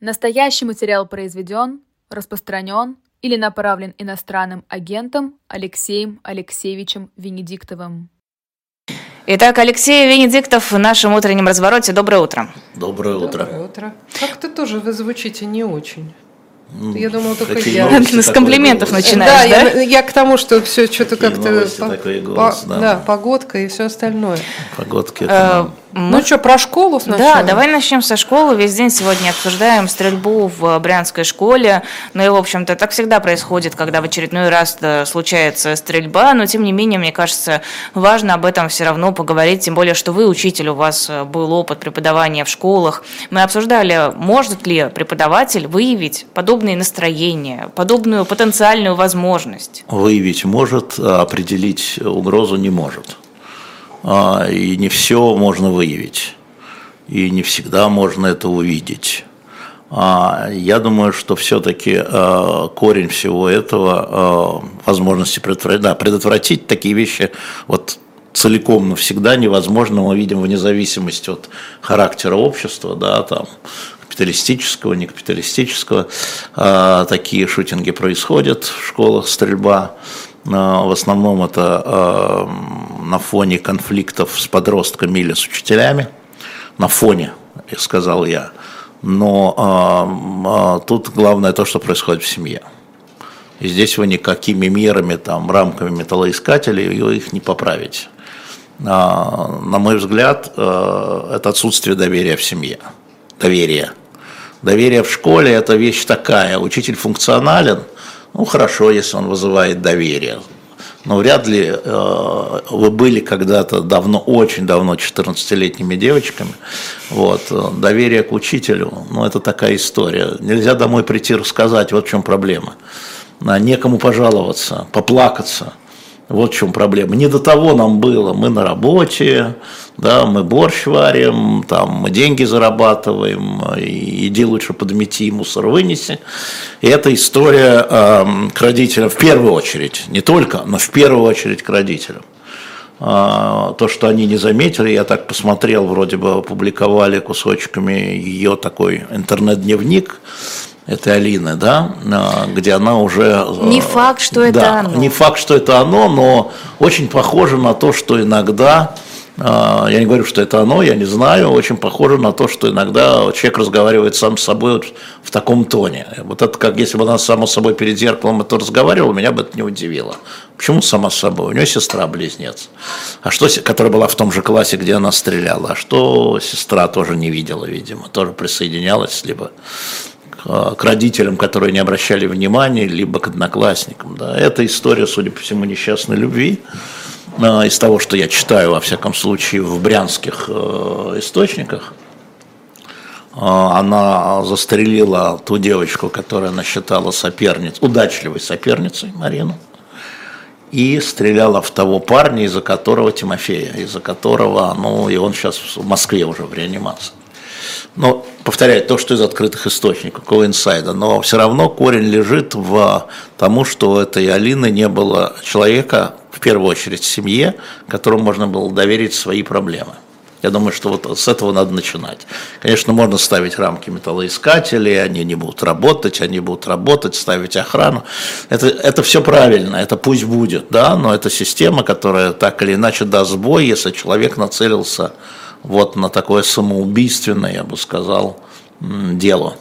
Настоящий материал произведен, распространен или направлен иностранным агентом Алексеем Алексеевичем Венедиктовым. Итак, Алексей Венедиктов в нашем утреннем развороте. Доброе утро. Доброе утро. Доброе утро. Как-то тоже вы звучите не очень. Ну, Я думала, только какие я. новости, С комплиментов голос. начинаешь, да, да? Я, я к тому, что все что-то как-то голос, да. да, погодка и все остальное. Погодки. Э, это Ну что, про школу сначала? Да, давай начнем со школы. Весь день сегодня обсуждаем стрельбу в Брянской школе. Ну и, в общем-то, так всегда происходит, когда в очередной раз э, случается стрельба. Но, тем не менее, мне кажется, важно об этом все равно поговорить. Тем более, что вы учитель, у вас э, был опыт преподавания в школах. Мы обсуждали, может ли преподаватель выявить подобные настроения, подобную потенциальную возможность. выявить может, а определить угрозу не может. А, И не все можно выявить. И не всегда можно это увидеть. А, Я думаю, что все-таки корень всего этого а, возможности предотвратить, да, предотвратить такие вещи вот целиком навсегда невозможно, мы видим вне зависимости от характера общества, да, там, капиталистического, не капиталистического, а, такие шутинги происходят в школах, стрельба. А, В основном это а, на фоне конфликтов с подростками или с учителями. На фоне, сказал я. Но а, тут главное то, что происходит в семье. И здесь вы никакими мерами, там, рамками металлоискателей вы их не поправите. На мой взгляд, э, это отсутствие доверия в семье. Доверие. Доверие в школе – это вещь такая. Учитель функционален, ну хорошо, если он вызывает доверие. Но вряд ли э, вы были когда-то давно, очень давно 14-летними девочками. Вот, э, доверие к учителю, ну это такая история. Нельзя домой прийти рассказать, вот в чем проблема. А, Некому пожаловаться, поплакаться. Вот в чем проблема. Не до того нам было. Мы на работе, да, мы борщ варим, там, мы деньги зарабатываем, и иди лучше подмети, мусор вынеси. И эта история эм, к родителям в первую очередь, не только, но в первую очередь к родителям. А, то, что они не заметили, я так посмотрел, вроде бы опубликовали кусочками ее такой интернет-дневник, этой Алины, да, а, где она уже... э, Не факт, что это да, оно. Не факт, что это оно, но очень похоже на то, что иногда, э, я не говорю, что это оно, я не знаю, очень похоже на то, что иногда человек разговаривает сам с собой вот в таком тоне. Вот это как если бы она сама с собой перед зеркалом это разговаривала, меня бы это не удивило. Почему сама с собой? У нее сестра-близнец, а что, которая была в том же классе, где она стреляла, а что сестра тоже не видела, видимо, тоже присоединялась, либо к к родителям, которые не обращали внимания, либо к одноклассникам. Да. Это история, судя по всему, несчастной любви. А, Из того, что я читаю, во всяком случае, в брянских э, источниках, она застрелила ту девочку, которую она считала соперницей, удачливой соперницей Марину, и стреляла в того парня, из-за которого Тимофея, из-за которого, ну, и он сейчас в Москве уже в реанимации. Но, повторяю, то, что из открытых источников, какого инсайда, но все равно корень лежит в тому, что у этой Алины не было человека, в первую очередь в семье, которому можно было доверить свои проблемы. Я думаю, что вот с этого надо начинать. Конечно, можно ставить рамки металлоискателей, они не будут работать, они будут работать, ставить охрану. Это, это все правильно, это пусть будет, да, но это система, которая так или иначе даст сбой, если человек нацелился вот на такое самоубийственное, я бы сказал, дело.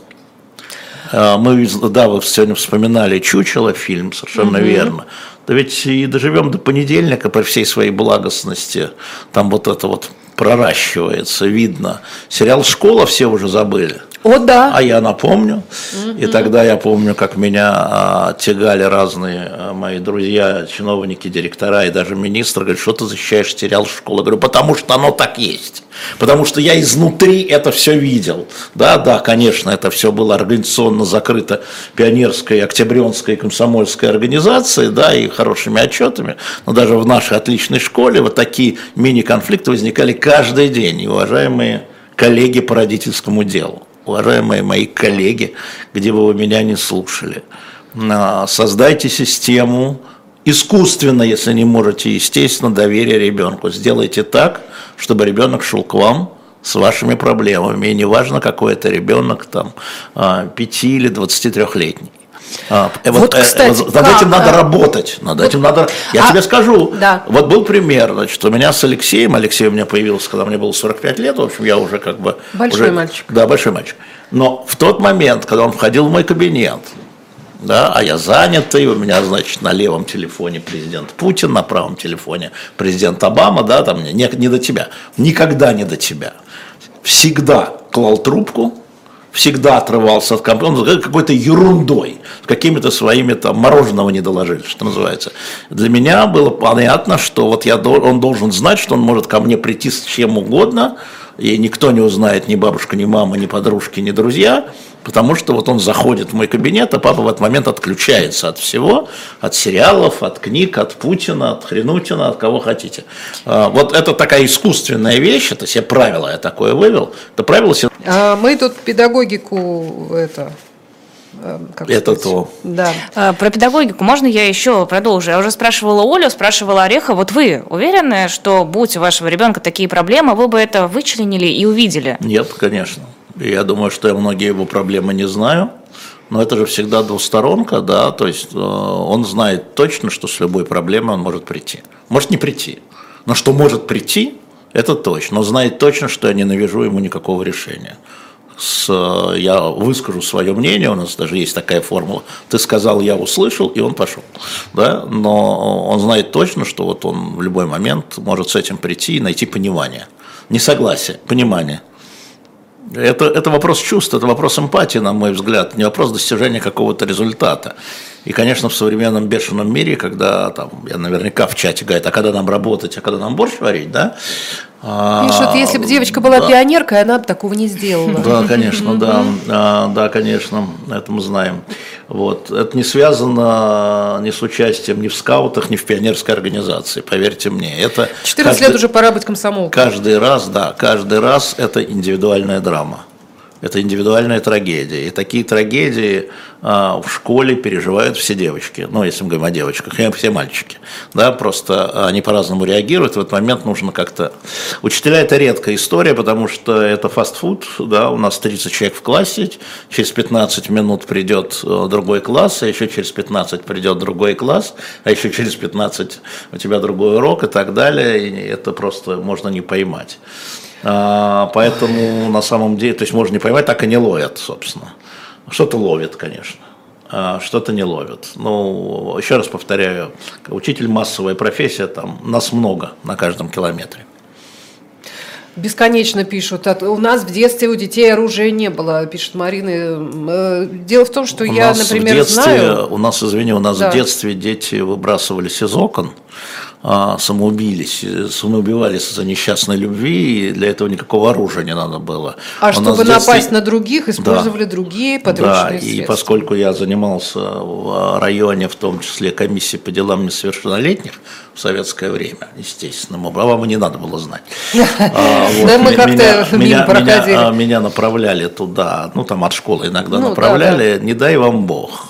А, Мы, да, вы сегодня вспоминали «Чучело» фильм, совершенно верно. Да ведь и доживем до понедельника при всей своей благостности, там вот это вот проращивается, видно. Сериал «Школа» все уже забыли. О, да. А я напомню. И тогда я помню, как меня а, тягали разные а, мои друзья, чиновники, директора и даже министр. Говорят, что ты защищаешь сериал «Школа»? Я говорю, потому что оно так есть. Потому что я изнутри это все видел. Да, да, конечно, это все было организационно закрыто пионерской, октябренской, комсомольской организацией, да, и хорошими отчетами. Но даже в нашей отличной школе вот такие мини-конфликты возникали каждый день. И, уважаемые коллеги по родительскому делу уважаемые мои коллеги, где бы вы меня не слушали, а, создайте систему искусственно, если не можете, естественно, доверия ребенку. Сделайте так, чтобы ребенок шел к вам с вашими проблемами, и неважно, какой это ребенок, там, 5 или 23-летний. А, вот, э, кстати, вот, над этим надо работать, над вот, этим надо. Я а, тебе скажу. Да. Вот был пример, значит, у меня с Алексеем. Алексей у меня появился, когда мне было 45 лет. В общем, я уже как бы большой уже, мальчик. Да, большой мальчик. Но в тот момент, когда он входил в мой кабинет, да, а я занятый, у меня, значит, на левом телефоне президент Путин, на правом телефоне президент Обама, да, там не, не до тебя, никогда не до тебя. Всегда клал трубку, всегда отрывался от компьютера какой-то ерундой, какими-то своими там мороженого не доложили, что называется. Для меня было понятно, что вот я, он должен знать, что он может ко мне прийти с чем угодно, и никто не узнает, ни бабушка, ни мама, ни подружки, ни друзья, потому что вот он заходит в мой кабинет, а папа в этот момент отключается от всего, от сериалов, от книг, от Путина, от Хренутина, от кого хотите. А, вот это такая искусственная вещь, это все правила я такое вывел, это правило... А мы тут педагогику это э, как это сказать? то. Да. А, про педагогику можно я еще продолжу? Я уже спрашивала Олю, спрашивала Ореха. Вот вы уверены, что будь у вашего ребенка такие проблемы, вы бы это вычленили и увидели? Нет, конечно. Я думаю, что я многие его проблемы не знаю. Но это же всегда двусторонка, да, то есть э, он знает точно, что с любой проблемой он может прийти. Может не прийти, но что может прийти, это точно. Он знает точно, что я не навяжу ему никакого решения. С, э, я выскажу свое мнение, у нас даже есть такая формула. Ты сказал, я услышал, и он пошел. Да? Но он знает точно, что вот он в любой момент может с этим прийти и найти понимание. Не согласие, понимание. Это, это вопрос чувств, это вопрос эмпатии, на мой взгляд, не вопрос достижения какого-то результата. И, конечно, в современном бешеном мире, когда там, я наверняка в чате говорит, а когда нам работать, а когда нам борщ варить, да? Пишут, если бы девочка была да. пионеркой, она бы такого не сделала. Да, конечно, да, а, да, конечно, это мы знаем. Вот. Это не связано ни с участием ни в скаутах, ни в пионерской организации, поверьте мне. Это 14 каждый, лет уже пора быть комсомолкой. Каждый раз, да, каждый раз это индивидуальная драма. Это индивидуальная трагедия. И такие трагедии а, в школе переживают все девочки. Ну, если мы говорим о девочках, и все мальчики. Да, просто они по-разному реагируют. В этот момент нужно как-то... Учителя – это редкая история, потому что это фастфуд. Да, у нас 30 человек в классе, через 15 минут придет э, другой класс, а еще через 15 придет другой класс, а еще через 15 у тебя другой урок и так далее. И это просто можно не поймать. А, поэтому на самом деле, то есть можно не поймать, так и не ловят, собственно. Что-то ловит, конечно а, что-то не ловят. Ну, еще раз повторяю, учитель массовая профессия, там нас много на каждом километре. Бесконечно пишут. У нас в детстве у детей оружия не было, пишет Марина. Э, дело в том, что у я, например, в детстве, знаю... У нас, извини, у нас да. в детстве дети выбрасывались из окон, самоубились, самоубивались из-за несчастной любви, и для этого никакого оружия не надо было. А У чтобы детстве... напасть на других, использовали да. другие подручные да, средства. и поскольку я занимался в районе, в том числе комиссии по делам несовершеннолетних в советское время, естественно, а вам не надо было знать. А, да мы как-то мимо проходили. Меня направляли туда, ну там от школы иногда ну направляли, не дай вам Бог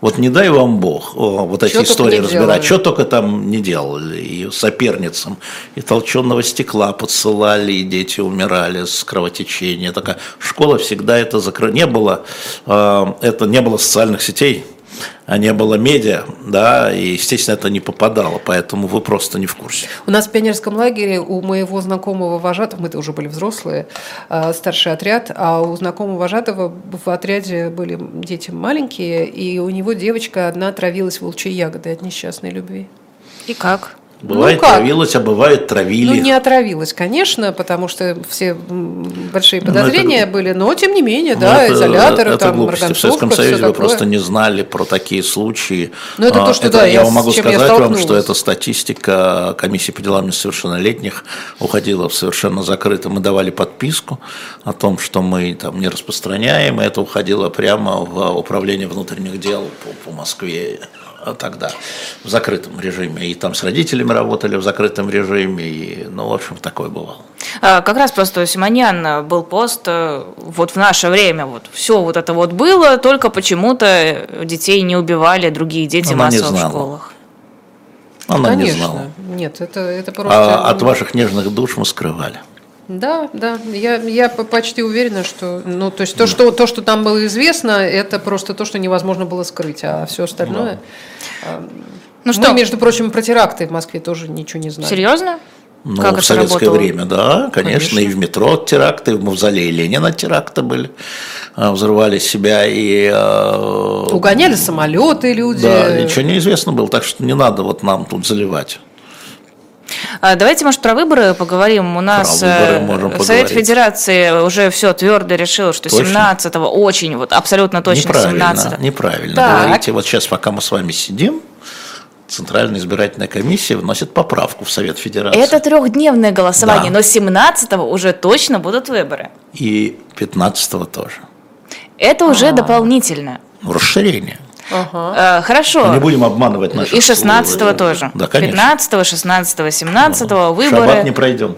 вот не дай вам Бог вот эти что истории разбирать, что только там не делали. И соперницам, и толченого стекла подсылали, и дети умирали с кровотечения. Такая школа всегда это закрыла. Не было, э, это не было социальных сетей, а не было медиа, да, и, естественно, это не попадало, поэтому вы просто не в курсе. У нас в пионерском лагере у моего знакомого вожатого, мы-то уже были взрослые, а, старший отряд, а у знакомого вожатого в отряде были дети маленькие, и у него девочка одна травилась волчьей ягодой от несчастной любви. И как? Бывает ну, травилась, а бывает травили. Ну, не отравилась, конечно, потому что все большие ну, подозрения это, были, но тем не менее, ну, да, это, изоляторы, это там, глупости. В Советском Союзе вы просто не знали про такие случаи. Ну, это то, что, это, да, я, я могу сказать я вам, что эта статистика комиссии по делам несовершеннолетних уходила в совершенно закрытом. Мы давали подписку о том, что мы там не распространяем, и это уходило прямо в управление внутренних дел по, по Москве тогда в закрытом режиме. И там с родителями работали в закрытом режиме. И, ну, в общем, такое бывало. А, как раз просто Симоньян был пост э, вот в наше время. Вот все вот это вот было, только почему-то детей не убивали другие дети Она массово в школах. Она Конечно. не знала. Нет, это, это просто... А от ваших нежных душ мы скрывали. Да, да. Я, я почти уверена, что, ну, то есть то, что, то, что там было известно, это просто то, что невозможно было скрыть, а все остальное. Да. Ну что? Мы, между прочим, про теракты в Москве тоже ничего не знаем. Серьезно? Ну, как в советское работало? время, да, конечно, конечно, и в метро теракты, в мавзолее Ленина теракты были, а, взрывали себя и... Э, Угоняли самолеты люди. Да, ничего не известно было, так что не надо вот нам тут заливать. А, давайте, может, про выборы поговорим. У нас э, Совет Федерации уже все твердо решил, что 17-го очень, вот абсолютно точно неправильно, 17 Неправильно так. говорите. Вот сейчас, пока мы с вами сидим, Центральная избирательная комиссия вносит поправку в Совет Федерации. Это трехдневное голосование, да. но 17-го уже точно будут выборы. И 15-го тоже. Это уже А-а-а. дополнительно. Расширение. Ага. Э, хорошо. Мы не будем обманывать наших И 16-го тоже. Да, конечно. 15-го, 16-го, 17-го выборы. Шаббат не пройдем.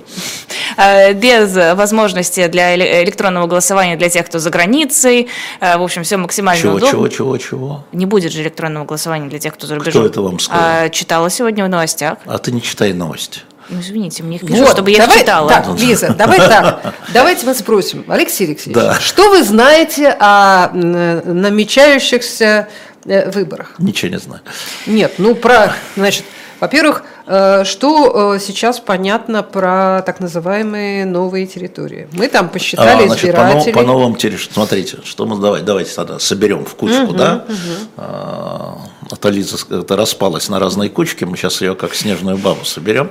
Э, без возможности для электронного голосования для тех, кто за границей. Э, в общем, все максимально чего, удобно. Чего, чего, чего? Не будет же электронного голосования для тех, кто за рубежом. Кто это вам сказал? Читала сегодня в новостях. А ты не читай новости. Ну, извините, мне их пишут, вот, чтобы я давай, читала. Так, Лиза, давай так. Давайте мы спросим. Алексей Алексеевич, да. что вы знаете о намечающихся Э, выборах? Ничего не знаю. Нет, ну про, значит, во-первых, э, что э, сейчас понятно про так называемые новые территории? Мы там посчитали а, значит, избирателей. По, по новым территориям, смотрите, что мы давайте, давайте тогда соберем в кучку, угу, да? Угу. А, а Лиза это распалась на разные кучки, мы сейчас ее как снежную бабу соберем.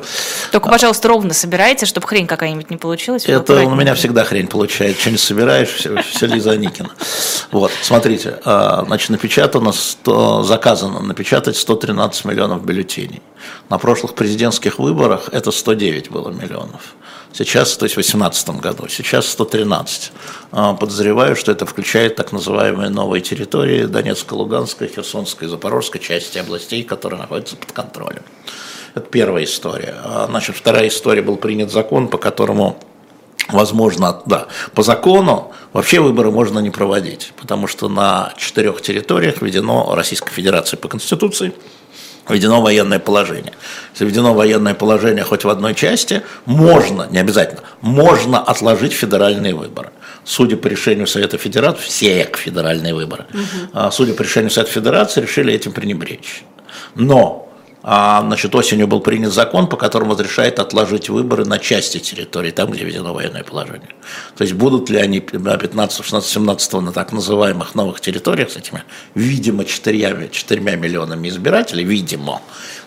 Только, пожалуйста, ровно собирайте, чтобы хрень какая-нибудь не получилась. Это у меня всегда хрень получает, что не собираешь, все, все Лиза Никина. Вот, смотрите, а, значит, напечатано, 100, заказано напечатать 113 миллионов бюллетеней. На прошлых президентских выборах это 109 было миллионов. Сейчас, то есть в 2018 году, сейчас 113. А, подозреваю, что это включает так называемые новые территории Донецкой, Луганской, Херсонской, Запорожской части областей, которые находятся под контролем. Это первая история. А, значит, вторая история, был принят закон, по которому Возможно, да. По закону вообще выборы можно не проводить, потому что на четырех территориях введено Российской Федерации по Конституции введено военное положение. Если введено военное положение хоть в одной части, можно, не обязательно, можно отложить федеральные выборы. Судя по решению Совета Федерации, все федеральные выборы, угу. судя по решению Совета Федерации, решили этим пренебречь. Но значит, осенью был принят закон, по которому разрешает отложить выборы на части территории, там, где введено военное положение. То есть будут ли они 15, 16, 17 на так называемых новых территориях с этими, видимо, 4, 4 миллионами избирателей, видимо,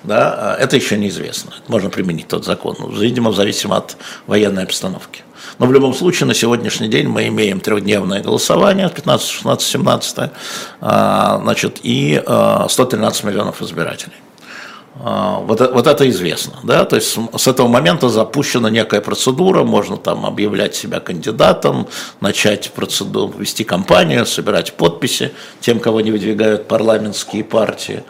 да, а, это еще неизвестно. Можно применить тот закон, ну, видимо, в зависимости от военной обстановки. Но в любом случае на сегодняшний день мы имеем трехдневное голосование, 15, 16, 17, значит, и 113 а, миллионов избирателей. А, вот, вот это известно, да, то есть с этого момента запущена некая процедура, можно там объявлять себя кандидатом, начать процедуру, вести кампанию, собирать подписи тем, кого не выдвигают парламентские партии.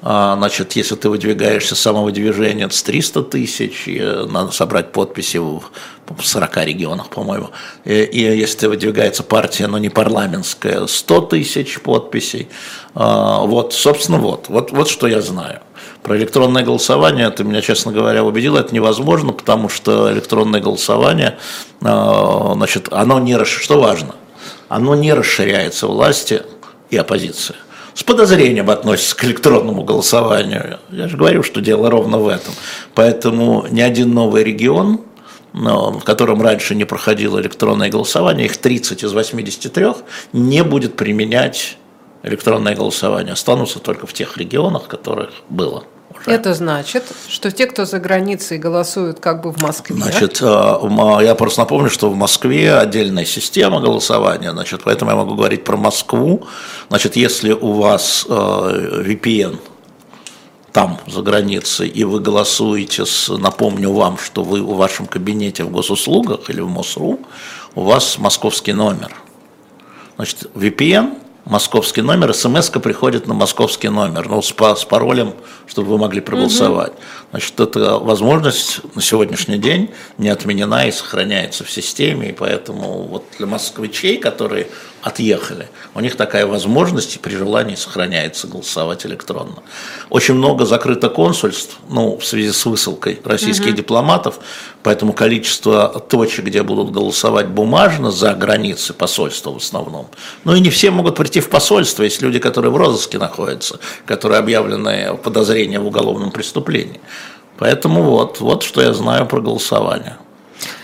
А, значит, если ты выдвигаешься с самого движения, это 300 тысяч, и надо собрать подписи в 40 регионах, по-моему. И, и если выдвигается партия, но не парламентская, 100 тысяч подписей. А, вот, собственно, вот, вот, вот что я знаю. Про электронное голосование, ты меня, честно говоря, убедил, это невозможно, потому что электронное голосование, а, значит, оно не, что важно, оно не расширяется власти и оппозиции с подозрением относится к электронному голосованию. Я же говорю, что дело ровно в этом. Поэтому ни один новый регион, в котором раньше не проходило электронное голосование, их 30 из 83, не будет применять электронное голосование. Останутся только в тех регионах, в которых было. Это значит, что те, кто за границей голосуют как бы в Москве. Значит, э, я просто напомню, что в Москве отдельная система голосования, значит, поэтому я могу говорить про Москву. Значит, если у вас э, VPN там, за границей, и вы голосуете, с, напомню вам, что вы в вашем кабинете в госуслугах или в МОСРУ, у вас московский номер. Значит, VPN московский номер, смс приходит на московский номер, ну, с, с паролем, чтобы вы могли проголосовать. Угу. Значит, эта возможность на сегодняшний день не отменена и сохраняется в системе, и поэтому вот для москвичей, которые отъехали. У них такая возможность и при желании сохраняется голосовать электронно. Очень много закрыто консульств, ну, в связи с высылкой российских угу. дипломатов, поэтому количество точек, где будут голосовать бумажно за границей посольства в основном. Ну и не все могут прийти в посольство, есть люди, которые в розыске находятся, которые объявлены подозрения в уголовном преступлении. Поэтому вот, вот что я знаю про голосование.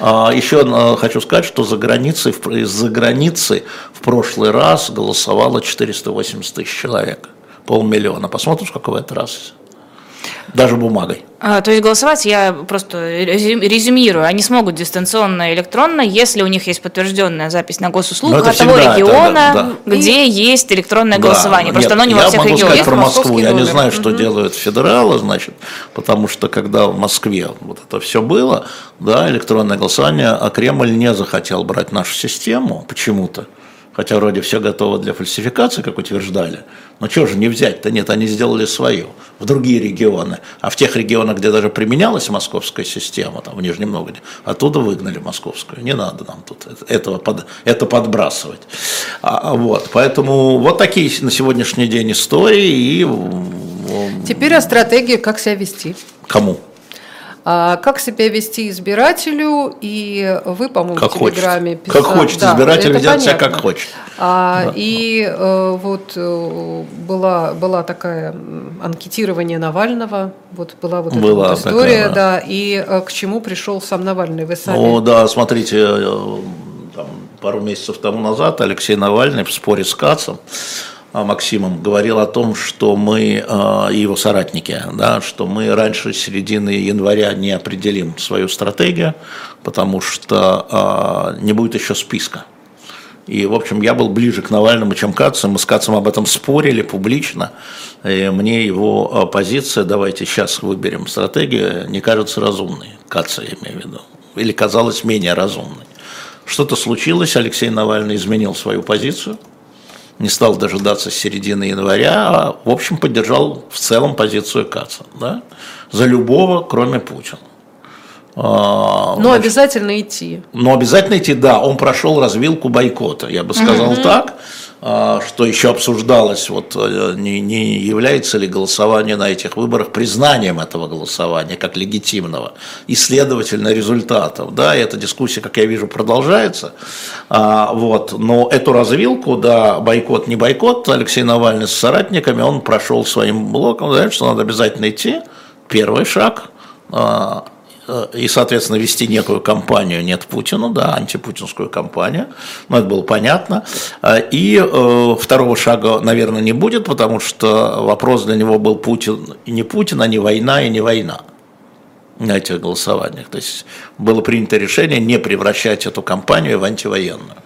А, еще хочу сказать, что за границей, из-за границы в прошлый раз голосовало 480 тысяч человек, полмиллиона. Посмотрим, сколько в этот раз даже бумагой. А, то есть голосовать я просто резюмирую. Они смогут дистанционно и электронно, если у них есть подтвержденная запись на госуслугах от того региона, это, да. где и... есть электронное да, голосование. Просто нет, оно не во всех регионах. Я могу сказать про Москву. Я не знаю, что угу. делают федералы, значит, потому что когда в Москве вот это все было, да, электронное голосование, а Кремль не захотел брать нашу систему почему-то хотя вроде все готово для фальсификации, как утверждали. Но чего же не взять-то? Нет, они сделали свое в другие регионы. А в тех регионах, где даже применялась московская система, там в Нижнем Новгороде, оттуда выгнали московскую. Не надо нам тут этого под, это подбрасывать. А, вот, поэтому вот такие на сегодняшний день истории. И... Теперь о стратегии, как себя вести. Кому? А как себя вести избирателю, и вы, по-моему, как в Телеграме хочет. писали. Как хочет, да, избиратель ведет себя как хочет. А, да. И э, вот э, была, была такая анкетирование Навального, вот была вот была эта вот история, такая, да. да, и э, к чему пришел сам Навальный, вы сами. Ну да, смотрите, там, пару месяцев тому назад Алексей Навальный в споре с Кацом Максимом говорил о том, что мы а, и его соратники, да, что мы раньше середины января не определим свою стратегию, потому что а, не будет еще списка. И, в общем, я был ближе к Навальному, чем Кацу. Мы с Кацем об этом спорили публично. И мне его позиция, давайте сейчас выберем стратегию, не кажется разумной. Каца, я имею в виду. Или казалась менее разумной. Что-то случилось, Алексей Навальный изменил свою позицию – не стал дожидаться середины января, а, в общем, поддержал в целом позицию Каца. Да? За любого, кроме Путина. А, но значит, обязательно идти. Но обязательно идти, да. Он прошел развилку бойкота, я бы сказал угу. так. А, что еще обсуждалось, вот э, не, не является ли голосование на этих выборах признанием этого голосования как легитимного и, следовательно, результатов. Да, и эта дискуссия, как я вижу, продолжается. А, вот, но эту развилку, да, бойкот, не бойкот, Алексей Навальный с соратниками, он прошел своим блоком, да, что надо обязательно идти. Первый шаг и, соответственно, вести некую кампанию «Нет Путину», да, антипутинскую кампанию, ну, это было понятно. И э, второго шага, наверное, не будет, потому что вопрос для него был Путин и не Путин, а не война и не война на этих голосованиях. То есть было принято решение не превращать эту кампанию в антивоенную.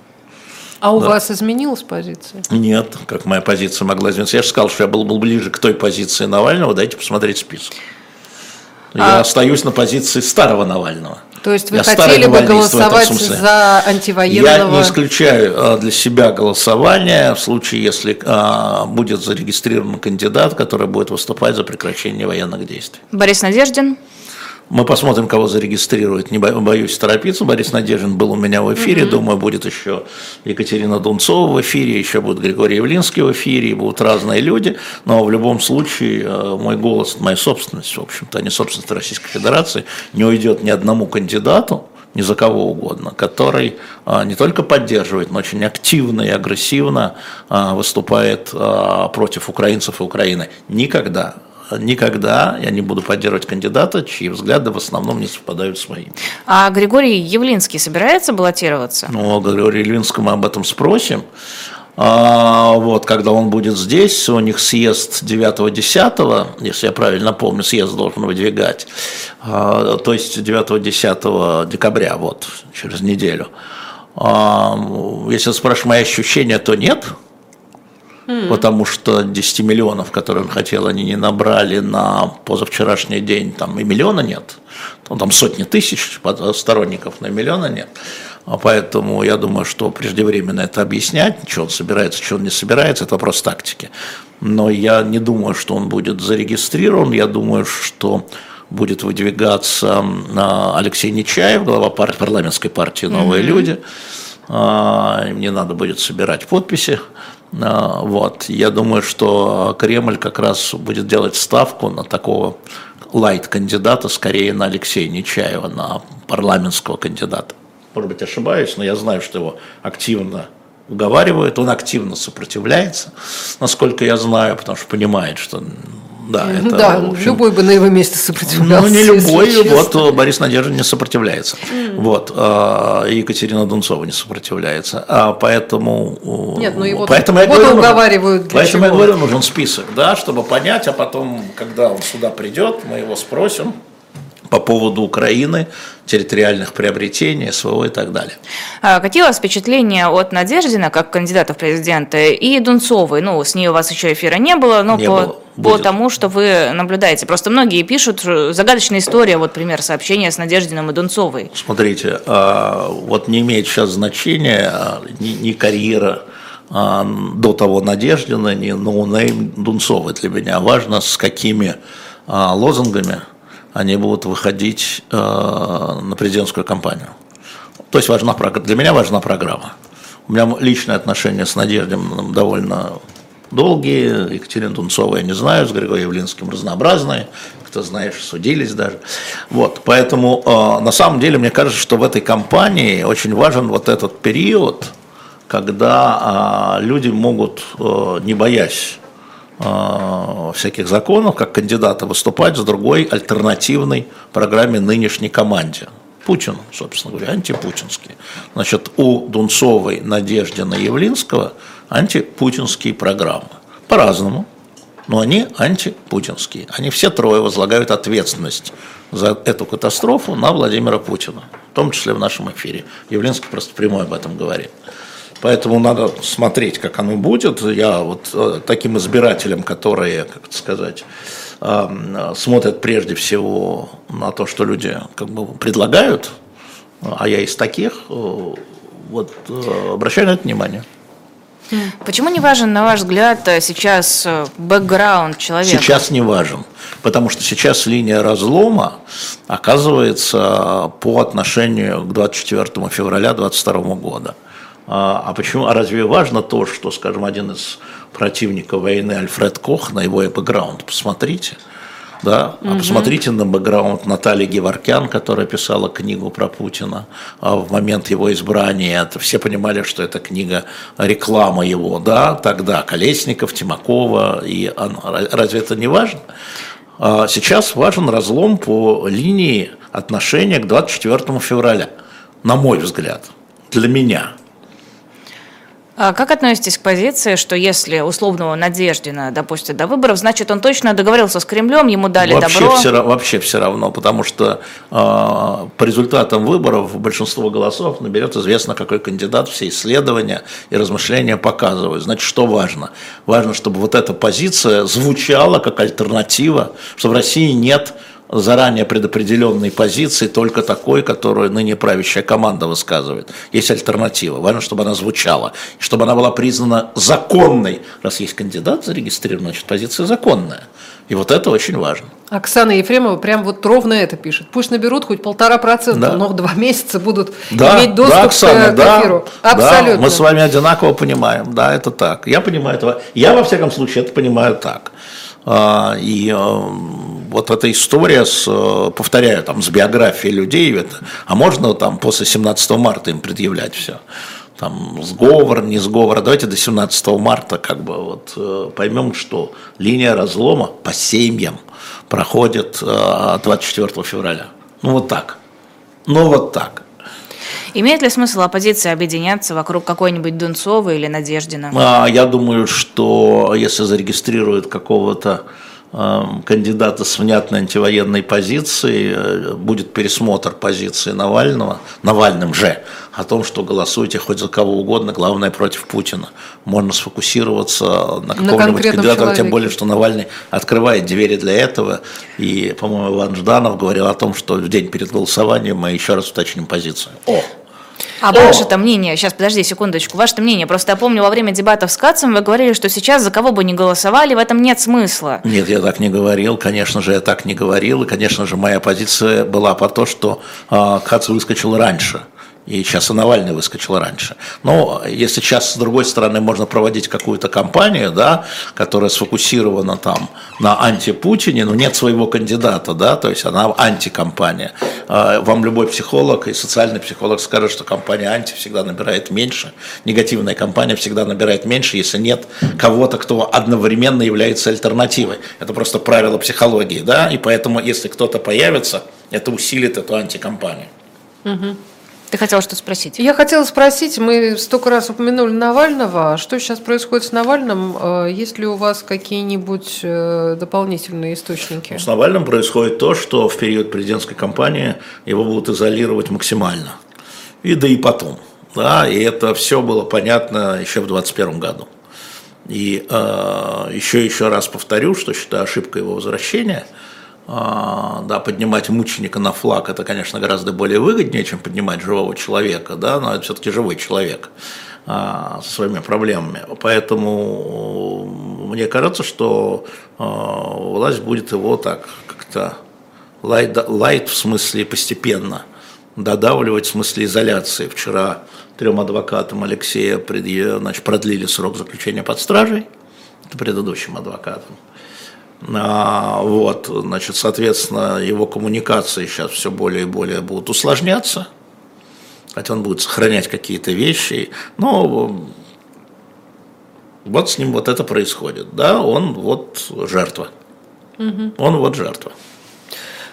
А у да. вас изменилась позиция? Нет, как моя позиция могла измениться. Я же сказал, что я был, был ближе к той позиции Навального, дайте посмотреть список. Я а... остаюсь на позиции старого Навального. То есть вы я хотели бы голосовать за антивоенного? Я не исключаю а, для себя голосование в случае, если а, будет зарегистрирован кандидат, который будет выступать за прекращение военных действий. Борис Надеждин. Мы посмотрим, кого зарегистрируют. Не боюсь торопиться. Борис Надеждин был у меня в эфире. Угу. Думаю, будет еще Екатерина Дунцова в эфире, еще будет Григорий Явлинский в эфире, будут разные люди. Но в любом случае э, мой голос, моя собственность, в общем-то, а не собственность Российской Федерации, не уйдет ни одному кандидату, ни за кого угодно, который а, не только поддерживает, но очень активно и агрессивно а, выступает против украинцев и Украины. Никогда никогда я не буду поддерживать кандидата, чьи взгляды в основном не совпадают с моими. А Григорий Явлинский собирается баллотироваться? Ну, Григория Явлинского мы об этом спросим. А, вот, когда он будет здесь, у них съезд 9-10, если я правильно помню, съезд должен выдвигать, а, то есть 9-10 декабря, вот, через неделю. А, если спрашиваешь мои ощущения, то нет – mm. потому что 10 миллионов, которые он хотел, они не набрали на позавчерашний день, там и миллиона нет, ну, там сотни тысяч сторонников, но миллиона нет. А поэтому я думаю, что преждевременно это объяснять, что он собирается, что он не собирается, это вопрос тактики. Но я не думаю, что он будет зарегистрирован, я думаю, что будет выдвигаться Алексей Нечаев, глава парламентской партии «Новые mm-hmm. люди», а, мне надо будет собирать подписи. А, вот. Я думаю, что Кремль как раз будет делать ставку на такого лайт-кандидата, скорее на Алексея Нечаева, на парламентского кандидата. Может быть, ошибаюсь, но я знаю, что его активно уговаривают, он активно сопротивляется, насколько я знаю, потому что понимает, что да, это, да общем, любой бы на его месте сопротивлялся. Ну, не любой, вот Борис Надеждин не сопротивляется. Mm. Вот, а, Екатерина Дунцова не сопротивляется. А поэтому... Нет, ну его поэтому я говорю, уговаривают для Поэтому чего? я говорю, нужен список, да, чтобы понять, а потом, когда он сюда придет, мы его спросим, по поводу Украины, территориальных приобретений, СВО и так далее. А какие у вас впечатления от Надеждина как кандидата в президенты и Дунцовой? Ну, с ней у вас еще эфира не было, но не по, было. по тому, что вы наблюдаете. Просто многие пишут, загадочная история, вот пример сообщения с Надеждиным и Дунцовой. Смотрите, а, вот не имеет сейчас значения а, ни, ни карьера до того Надеждина, ни no name Дунцовой для меня. Важно, с какими лозунгами они будут выходить э, на президентскую кампанию. То есть важна, для меня важна программа. У меня личные отношения с Надеждиным довольно долгие. Екатерина Дунцова я не знаю, с Григорием Явлинским разнообразные. Кто знаешь, судились даже. Вот, поэтому э, на самом деле мне кажется, что в этой кампании очень важен вот этот период, когда э, люди могут, э, не боясь всяких законов, как кандидата выступать с другой альтернативной программе нынешней команде. Путин, собственно говоря, антипутинский. Значит, у Дунцовой, Надеждина Явлинского антипутинские программы. По-разному, но они антипутинские. Они все трое возлагают ответственность за эту катастрофу на Владимира Путина, в том числе в нашем эфире. Явлинский просто прямой об этом говорит. Поэтому надо смотреть, как оно будет. Я вот э, таким избирателям, которые, как это сказать, эм, смотрят прежде всего на то, что люди как бы предлагают, а я из таких, э, вот э, обращаю на это внимание. Почему не важен, на ваш взгляд, сейчас бэкграунд человека? Сейчас не важен, потому что сейчас линия разлома оказывается по отношению к 24 февраля 2022 года. А, а почему? А разве важно то, что, скажем, один из противников войны Альфред Кох на его бэкграунд? Посмотрите. Да? А посмотрите на бэкграунд Натальи Геворкян, которая писала книгу про Путина а в момент его избрания. Это все понимали, что это книга реклама его, да, тогда Колесников, Тимакова, и разве это не важно? А сейчас важен разлом по линии отношения к 24 февраля, на мой взгляд, для меня – а как относитесь к позиции, что если условного Надеждина допустят до выборов, значит, он точно договорился с Кремлем, ему дали вообще добро? Все, вообще все равно, потому что э, по результатам выборов большинство голосов наберет известно, какой кандидат, все исследования и размышления показывают. Значит, что важно? Важно, чтобы вот эта позиция звучала как альтернатива, что в России нет заранее предопределенной позиции, только такой, которую ныне правящая команда высказывает. Есть альтернатива. Важно, чтобы она звучала, чтобы она была признана законной. Раз есть кандидат зарегистрирован, значит, позиция законная. И вот это очень важно. Оксана Ефремова прям вот ровно это пишет. Пусть наберут хоть полтора процента, да. но два месяца будут да, иметь доступ да, Оксана, к, да, эфиру. Абсолютно. Да, мы с вами одинаково понимаем. Да, это так. Я понимаю этого. Я, во всяком случае, это понимаю так. А, и э, вот эта история с, э, повторяю, там, с биографией людей, это, а можно там после 17 марта им предъявлять все? Там сговор, не сговор, давайте до 17 марта как бы вот э, поймем, что линия разлома по семьям проходит 24 февраля. Ну вот так. Ну вот так. Имеет ли смысл оппозиция объединяться вокруг какой-нибудь Дунцова или Надеждина? А, я думаю, что если зарегистрируют какого-то кандидата с внятной антивоенной позицией, э, будет пересмотр позиции Навального, Навальным же, о том, что голосуйте хоть за кого угодно, главное против Путина. Можно сфокусироваться на каком-нибудь кандидате, тем более, что Навальный открывает двери для этого. И, по-моему, Иван Жданов говорил о том, что в день перед голосованием мы еще раз уточним позицию. О! А ваше-то мнение, сейчас, подожди секундочку, ваше мнение, просто я помню, во время дебатов с Кацем вы говорили, что сейчас за кого бы ни голосовали, в этом нет смысла. Нет, я так не говорил, конечно же, я так не говорил, и, конечно же, моя позиция была по то, что э, Кац выскочил раньше, И сейчас и Навальный выскочил раньше. Но если сейчас, с другой стороны, можно проводить какую-то кампанию, да, которая сфокусирована там на антипутине, но нет своего кандидата, да, то есть она антикомпания. А вам любой психолог и социальный психолог скажет, что компания анти всегда набирает меньше, негативная компания всегда набирает меньше, если нет кого-то, кто одновременно является альтернативой. Это просто правило психологии, да, и поэтому, если кто-то появится, это усилит эту антикомпанию. Угу. Ты хотела что спросить? Я хотела спросить, мы столько раз упомянули Навального. Что сейчас происходит с Навальным? Э, есть ли у вас какие-нибудь э, дополнительные источники? С Навальным происходит то, что в период президентской кампании его будут изолировать максимально. И да и потом. Да, и это все было понятно еще в 2021 году. И э, еще еще раз повторю, что считаю ошибкой его возвращения – а, да, поднимать мученика на флаг, это, конечно, гораздо более выгоднее, чем поднимать живого человека, да, но это все-таки живой человек а, со своими проблемами. Поэтому мне кажется, что а, власть будет его так как-то лайт, лайт в смысле постепенно додавливать в смысле изоляции. Вчера трем адвокатам Алексея значит, продлили срок заключения под стражей, это предыдущим адвокатам. А, вот, значит, соответственно, его коммуникации сейчас все более и более будут усложняться, хотя он будет сохранять какие-то вещи, но вот с ним вот это происходит, да, он вот жертва, угу. он вот жертва.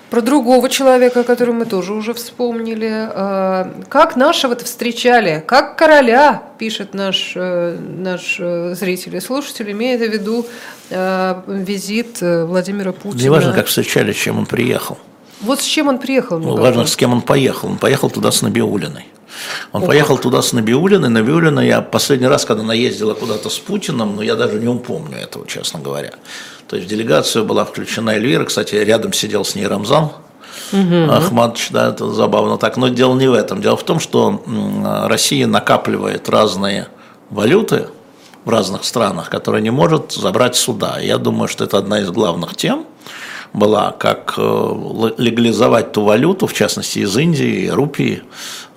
Про другого человека, который мы тоже уже вспомнили. А, как нашего-то встречали? Как короля, пишет наш, э, наш э, зритель и слушатель, имеет в виду э, визит Владимира Путина. Не важно, как встречали, с чем он приехал. Вот с чем он приехал. Ну, важно, с кем он поехал. Он поехал туда с Набиулиной. Он О, поехал как. туда с Набиулиной. Набиулина я последний раз, когда она ездила куда-то с Путиным, но я даже не упомню этого, честно говоря. То есть в делегацию была включена Эльвира, кстати, рядом сидел с ней Рамзан, Угу. Ахмадович, да, это забавно так. Но дело не в этом. Дело в том, что Россия накапливает разные валюты в разных странах, которые не может забрать сюда. Я думаю, что это одна из главных тем была, как э, легализовать ту валюту, в частности из Индии, рупии,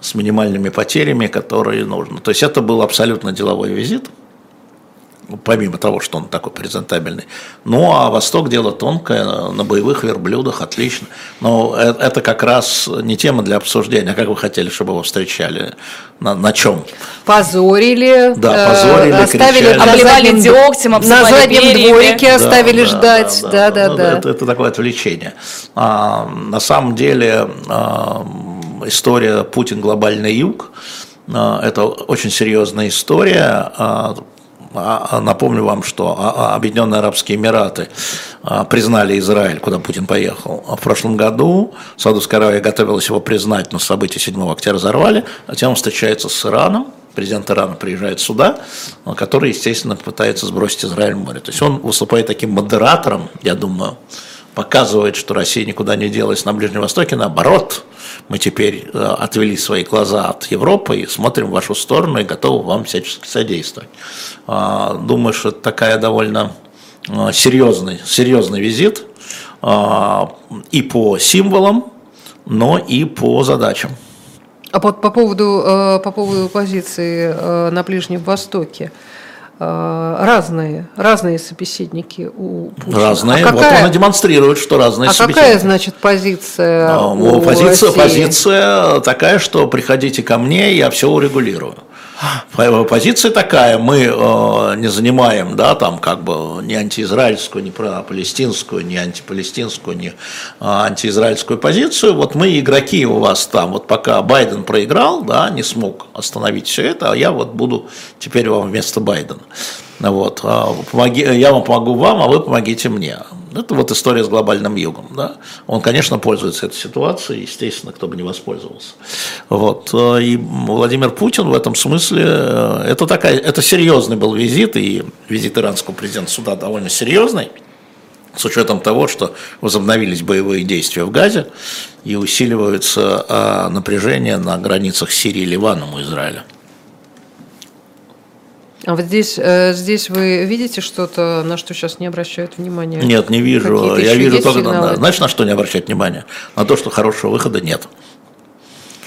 с минимальными потерями, которые нужны. То есть это был абсолютно деловой визит помимо того, что он такой презентабельный. Ну, а Восток дело тонкое, на боевых верблюдах, отлично. Но э, это как раз не тема для обсуждения. А как вы хотели, чтобы его встречали? На, на чем? Позорили. Да, позорили, э, оставили кричали. Обливали дегтем, На заднем дворике да, оставили да, ждать. Да, да, да. да, да. Это, это такое отвлечение. А, на самом деле а, история Путин глобальный юг а, это очень серьезная история. А, а, напомню вам, что а, Объединенные Арабские Эмираты признали Израиль, куда Путин поехал. В прошлом году Саудовская Аравия готовилась его признать, но события 7 октября взорвали. Затем он встречается с Ираном, президент Ирана приезжает сюда, который, естественно, пытается сбросить Израиль в море. То есть он выступает таким модератором, я думаю, показывает, что Россия никуда не делась на Ближнем Востоке, наоборот, мы теперь э, отвели свои глаза от Европы и смотрим в вашу сторону и готовы вам всячески содействовать. А, думаю, что это такая довольно э, серьезный, серьезный визит а, и по символам, но и по задачам. А по, по, поводу, э, по поводу позиции на Ближнем Востоке – разные, разные собеседники у Путина. Разные. А какая, вот он демонстрирует, что разные а собеседники. А какая, значит, позиция а, у позиция, России? позиция такая, что приходите ко мне, я все урегулирую. Позиция такая, мы э, не занимаем, да, там как бы ни антиизраильскую, ни палестинскую, ни антипалестинскую, ни э, антиизраильскую позицию. Вот мы игроки у вас там, вот пока Байден проиграл, да, не смог остановить все это, а я вот буду теперь вам вместо Байдена. Вот, а, помоги, я вам помогу вам, а вы помогите мне. Это вот история с глобальным югом. Да? Он, конечно, пользуется этой ситуацией, естественно, кто бы не воспользовался. Вот. Э, и Владимир Путин в этом смысле, э, это, такая, это серьезный был визит, и визит иранского президента сюда довольно серьезный, с учетом того, что возобновились боевые действия в Газе и усиливается а, напряжение на границах Сирии Ливана Израиля. А вот здесь, э, здесь вы видите что-то, на что сейчас не обращают внимания? Нет, не вижу. Я вижу только, на, знаешь, на что не обращать внимания? На то, что хорошего выхода нет.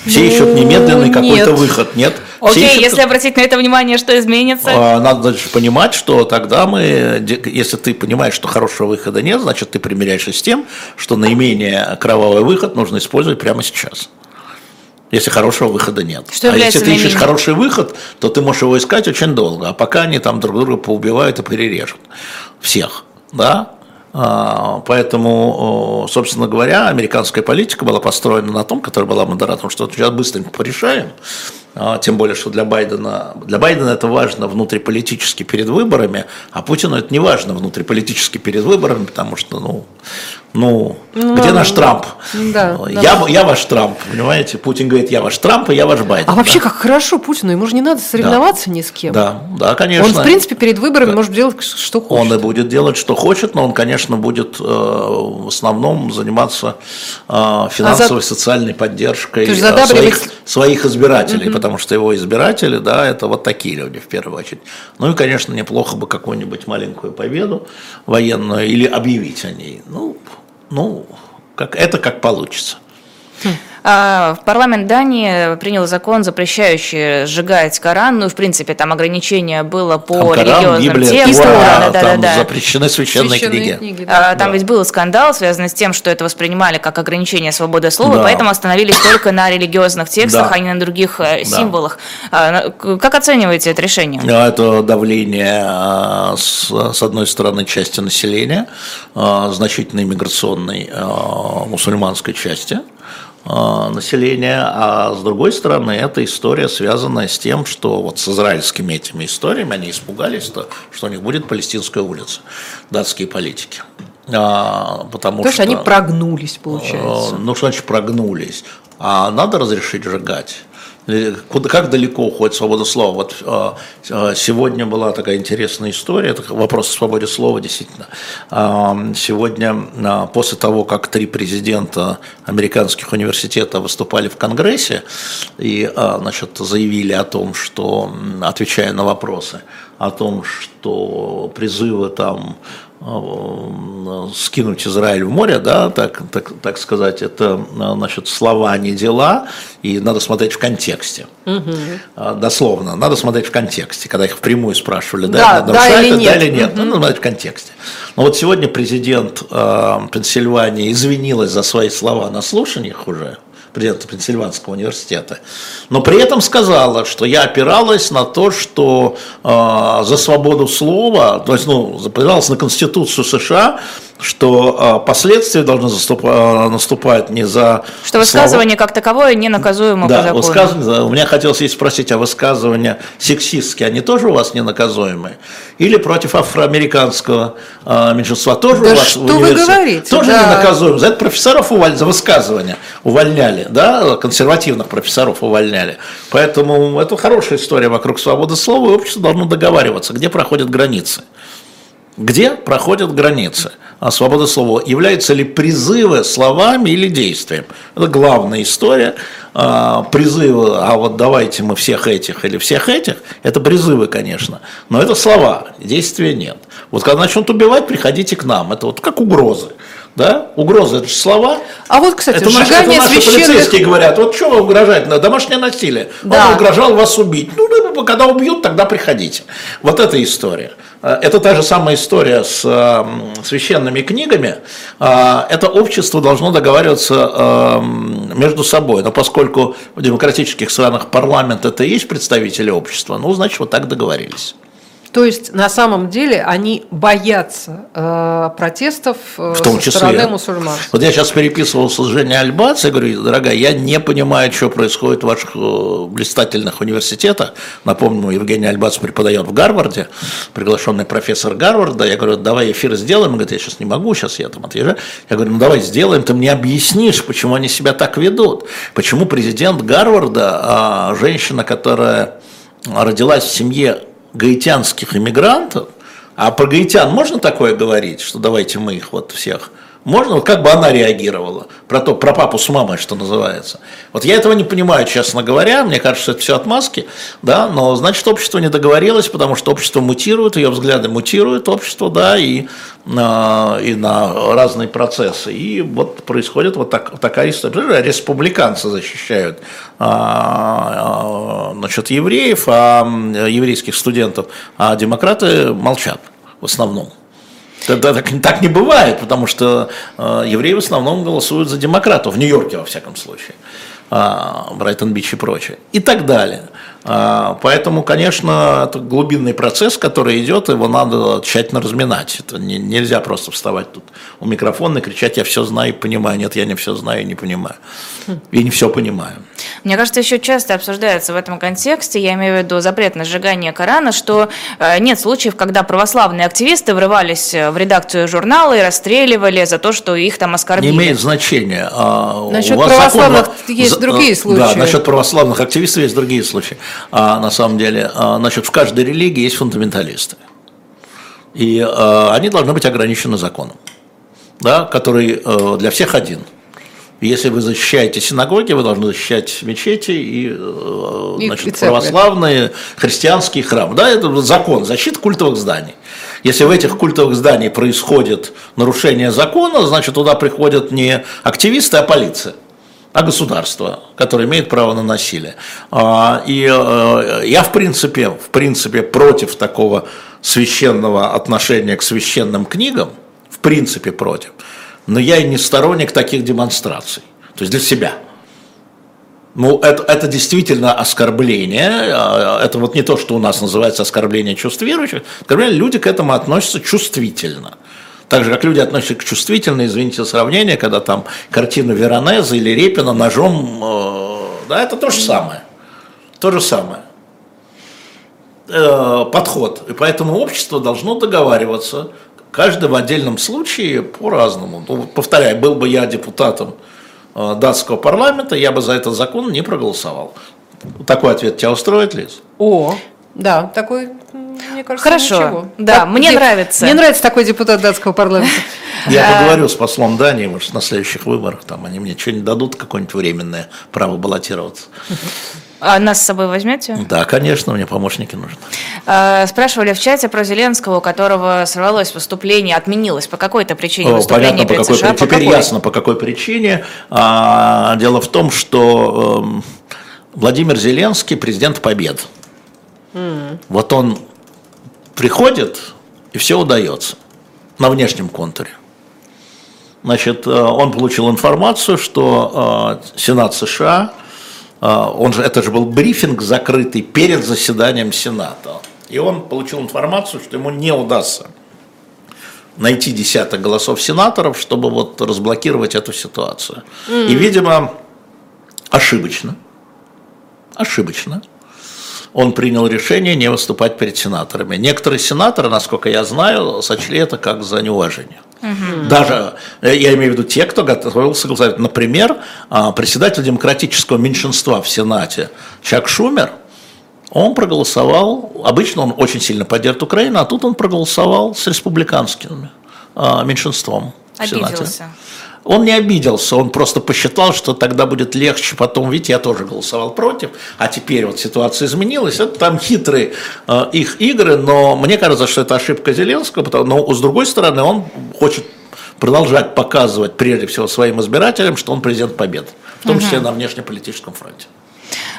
Все ну, ищут немедленный какой-то выход. Нет. Окей, ищут... если обратить на это внимание, что изменится? А, надо же понимать, что тогда мы, если ты понимаешь, что хорошего выхода нет, значит ты примиряешься с тем, что наименее кровавый выход нужно использовать прямо сейчас если хорошего выхода нет. Что а если ты ищешь хороший выход, то ты можешь его искать очень долго, а пока они там друг друга поубивают и перережут всех, да, а, Поэтому, собственно говоря, американская политика была построена на том, которая была модератором, что сейчас быстренько порешаем, а, тем более, что для Байдена, для Байдена это важно внутриполитически перед выборами, а Путину это не важно внутриполитически перед выборами, потому что, ну, ну, ну где наш Трамп? Да, я, да. я ваш Трамп, понимаете? Путин говорит, я ваш Трамп, и я ваш Байден. А да? вообще, как хорошо Путину, ему же не надо соревноваться да. ни с кем. Да, да, конечно. Он, в принципе, перед выборами да. может делать, что хочет. Он и будет делать, что хочет, но он, конечно, будет э, в основном заниматься э, финансовой, а за... социальной поддержкой э, своих, своих избирателей, угу потому что его избиратели, да, это вот такие люди в первую очередь. Ну и, конечно, неплохо бы какую-нибудь маленькую победу военную или объявить о ней. Ну, ну, как, это как получится. Хм. А, парламент Дании принял закон, запрещающий сжигать Коран. Ну, в принципе, там ограничение было по там религиозным текстам. Да, да, там да, да. запрещены священные, священные книги. книги да. а, там да. ведь был скандал, связанный с тем, что это воспринимали как ограничение свободы слова, да. поэтому остановились только на религиозных текстах, да. а не на других э, да. символах. А, как оцениваете это решение? Это давление с, с одной стороны части населения, значительной миграционной мусульманской части, населения, а с другой стороны, эта история связана с тем, что вот с израильскими этими историями они испугались, что, что у них будет палестинская улица, датские политики. А, потому То что, они прогнулись, получается. Ну, что значит прогнулись? А надо разрешить сжигать? Куда, как далеко уходит свобода слова? Вот э, сегодня была такая интересная история, это вопрос о свободе слова, действительно. Э, сегодня, э, после того, как три президента американских университетов выступали в Конгрессе и э, значит, заявили о том, что, отвечая на вопросы, о том, что призывы там скинуть Израиль в море, да, так, так, так сказать, это значит, слова, а не дела, и надо смотреть в контексте. Угу. Дословно, надо смотреть в контексте, когда их впрямую спрашивали, да, да, да или нет. Да или нет, угу. надо смотреть в контексте. Но вот сегодня президент э, Пенсильвании извинилась за свои слова на слушаниях уже, Пенсильванского университета, но при этом сказала, что я опиралась на то, что э, за свободу слова, то есть, ну, опиралась на Конституцию США, что э, последствия должны э, наступать не за Что высказывание слова... как таковое не наказуемо да, по закону. Высказывание, у меня хотелось здесь спросить, а высказывания сексистские, они тоже у вас не наказуемые? Или против афроамериканского э, меньшинства тоже да у вас что в? Вы говорите? Тоже да. не наказуем. За это профессоров увольняли, за высказывания увольняли, да, консервативных профессоров увольняли. Поэтому это хорошая история вокруг свободы слова, и общество должно договариваться, где проходят границы. Где проходят границы а свобода слова? Являются ли призывы словами или действием? Это главная история. А, призывы, а вот давайте мы всех этих или всех этих, это призывы, конечно, но это слова, действия нет. Вот когда начнут убивать, приходите к нам. Это вот как угрозы. Да? Угрозы это же слова. А вот, кстати, это наши, это наши священных... полицейские говорят, вот что вы угрожаете, на домашнее насилие. Да. Он угрожал вас убить. Ну, когда убьют, тогда приходите. Вот эта история. Э, это та же самая история с э, священными книгами. Это общество должно договариваться между собой. Но поскольку в демократических странах парламент это и есть представители общества, ну, значит, вот так договорились. То есть на самом деле они боятся э, протестов э, в том со числе. стороны мусульман. Вот я сейчас переписывался с Женей Альбац и говорю, дорогая, я не понимаю, что происходит в ваших э, блистательных университетах. Напомню, Евгений Альбац преподает в Гарварде, приглашенный профессор Гарварда. Я говорю, давай эфир сделаем. Он говорит, я сейчас не могу, сейчас я там отъезжаю. Я говорю, ну давай сделаем, ты мне объяснишь, почему они себя так ведут. Почему президент Гарварда, а, женщина, которая родилась в семье гаитянских иммигрантов, а про гаитян можно такое говорить, что давайте мы их вот всех Можно, вот как бы она реагировала? Про то, про папу с мамой, что называется. Вот я этого не понимаю, честно говоря. Мне кажется, это все отмазки, да, но значит, общество не договорилось, потому что общество мутирует, ее взгляды мутируют, общество, да, и, э, и на разные процессы. И вот происходит вот так, такая история. Республиканцы защищают а, а, значит, евреев, а еврейских студентов, а демократы молчат в основном. Тогда так, так не бывает, потому что э, евреи в основном голосуют за демократов, в Нью-Йорке во всяком случае, Брайтон-Бич и прочее, и так далее. А, поэтому, конечно, это глубинный процесс, который идет, его надо тщательно разминать. Это не, нельзя просто вставать тут у микрофона и кричать, я все знаю и понимаю. Нет, я не все знаю и не понимаю. И не все понимаю. Мне кажется, еще часто обсуждается в этом контексте, я имею в виду запрет на сжигание Корана, что э, нет случаев, когда православные активисты врывались в редакцию журнала и расстреливали за то, что их там оскорбили. Не имеет значения. А, насчет православных закон... есть другие случаи. Да, насчет православных активистов есть другие случаи а, на самом деле, а, значит, в каждой религии есть фундаменталисты. И а, они должны быть ограничены законом, да, который а, для всех один. Если вы защищаете синагоги, вы должны защищать мечети и, а, значит, и православные, христианские храмы. Да, это закон, защита культовых зданий. Если в этих культовых зданиях происходит нарушение закона, значит, туда приходят не активисты, а полиция а государство, которое имеет право на насилие. А, и э, я, в принципе, в принципе, против такого священного отношения к священным книгам, в принципе, против. Но я и не сторонник таких демонстраций, то есть для себя. Ну, это, это действительно оскорбление. А, это вот не то, что у нас называется оскорбление чувств верующих. Оскорбление, люди к этому относятся чувствительно. Так же, как люди относятся к чувствительно, извините за сравнение, когда там картина Веронеза или Репина ножом, э, да, это то же самое. То же самое. Э, подход. И поэтому общество должно договариваться, каждый в отдельном случае по-разному. Ну, повторяю, был бы я депутатом э, датского парламента, я бы за этот закон не проголосовал. Такой ответ тебя устроит, Лиз? О, да, такой кажется, Хорошо. Ничего. Да, так, мне нравится. Мне нравится такой депутат датского парламента. Я поговорю с послом Дании, может, на следующих выборах там они мне что-нибудь дадут, какое-нибудь временное право баллотироваться. А нас с собой возьмете? Да, конечно, мне помощники нужны. А, спрашивали в чате про Зеленского, у которого сорвалось выступление, отменилось по какой-то причине О, выступление понятно, по какой, США. Теперь по какой? ясно, по какой причине. А, дело в том, что э, Владимир Зеленский президент Побед. Mm. Вот он приходит, и все удается на внешнем контуре. Значит, э, он получил информацию, что э, Сенат США, э, он же, это же был брифинг закрытый перед заседанием Сената, и он получил информацию, что ему не удастся найти десяток голосов сенаторов, чтобы вот разблокировать эту ситуацию. Mm-hmm. И, видимо, ошибочно, ошибочно – он принял решение не выступать перед сенаторами. Некоторые сенаторы, насколько я знаю, сочли это как за неуважение. Угу. Даже, э, я имею в виду те, кто готовился голосовать. Например, а, председатель демократического меньшинства в Сенате Чак Шумер, он проголосовал, обычно он очень сильно поддерживает Украину, а тут он проголосовал с республиканским а, меньшинством в Сенате. Обиделся. Он не обиделся, он просто посчитал, что тогда будет легче. Потом, видите, я тоже голосовал против, а теперь вот ситуация изменилась. Это там хитрые э, их игры, но мне кажется, что это ошибка Зеленского, потому, но с другой стороны он хочет продолжать показывать прежде всего своим избирателям, что он президент побед, в том числе угу. на внешнеполитическом фронте.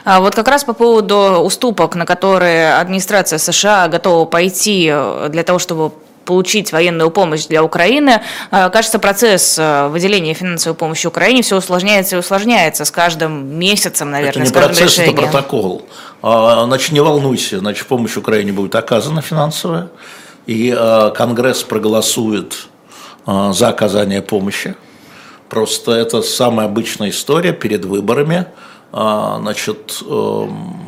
А вот как раз по поводу уступок, на которые администрация США готова пойти э, для того, чтобы получить военную помощь для Украины. Э, кажется, процесс э, выделения финансовой помощи Украине все усложняется и усложняется с каждым месяцем, наверное, это не с процесс, решением. это протокол. А, значит, не волнуйся, значит, помощь Украине будет оказана финансовая, и э, Конгресс проголосует за оказание помощи. Просто это самая обычная история перед выборами. Значит, эм,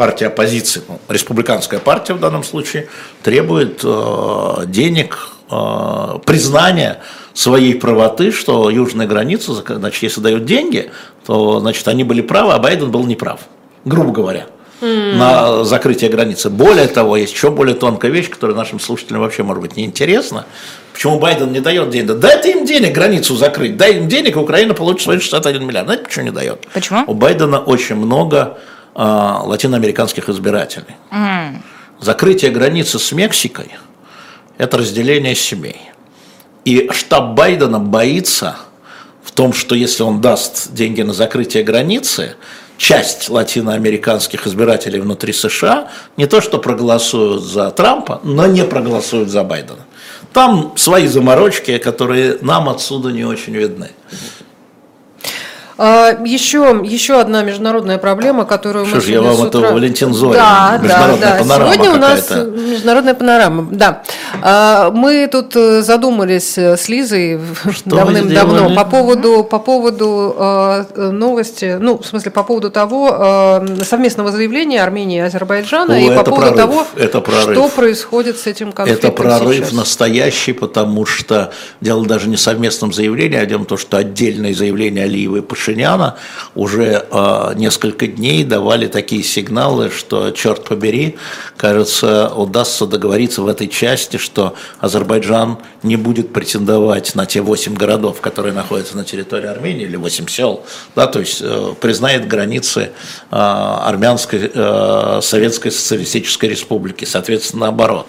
партия оппозиции, ну, республиканская партия в данном случае, требует э, денег, э, признания своей правоты, что южная граница, значит, если дают деньги, то значит, они были правы, а Байден был неправ, грубо говоря. на закрытие границы. Более того, есть еще более тонкая вещь, которая нашим слушателям вообще может быть неинтересна. Почему Байден не дает денег? Дайте им денег границу закрыть, дай им денег, и Украина получит свои 61 миллиард. Знаете, почему не дает? Почему? У Байдена очень много латиноамериканских избирателей. Mm. Закрытие границы с Мексикой – это разделение семей. И штаб Байдена боится в том, что если он даст деньги на закрытие границы, часть латиноамериканских избирателей внутри США не то что проголосуют за Трампа, но не проголосуют за Байдена. Там свои заморочки, которые нам отсюда не очень видны. Еще, а, еще одна международная проблема, которую Что мы ж, я вам утра... это Валентин Зорин, да, международная да, да. панорама Сегодня у нас международная панорама, да. А, мы тут э, задумались э, с Лизой давным-давно по поводу, по поводу э, новости, ну, в смысле, по поводу того совместного заявления Армении и Азербайджана О, и по поводу прорыв, того, это прорыв. что происходит с этим конфликтом Это прорыв сейчас. настоящий, потому что дело даже не в совместном заявлении, а дело в том, что отдельные заявления Алиева и Пашиняна уже э, несколько дней давали такие сигналы, что, черт побери, кажется, удастся договориться в этой части, что Азербайджан не будет претендовать на те 8 городов, которые находятся на территории Армении, или 8 сел, да, то есть э, признает границы э, Армянской э, Советской Социалистической Республики, соответственно, наоборот.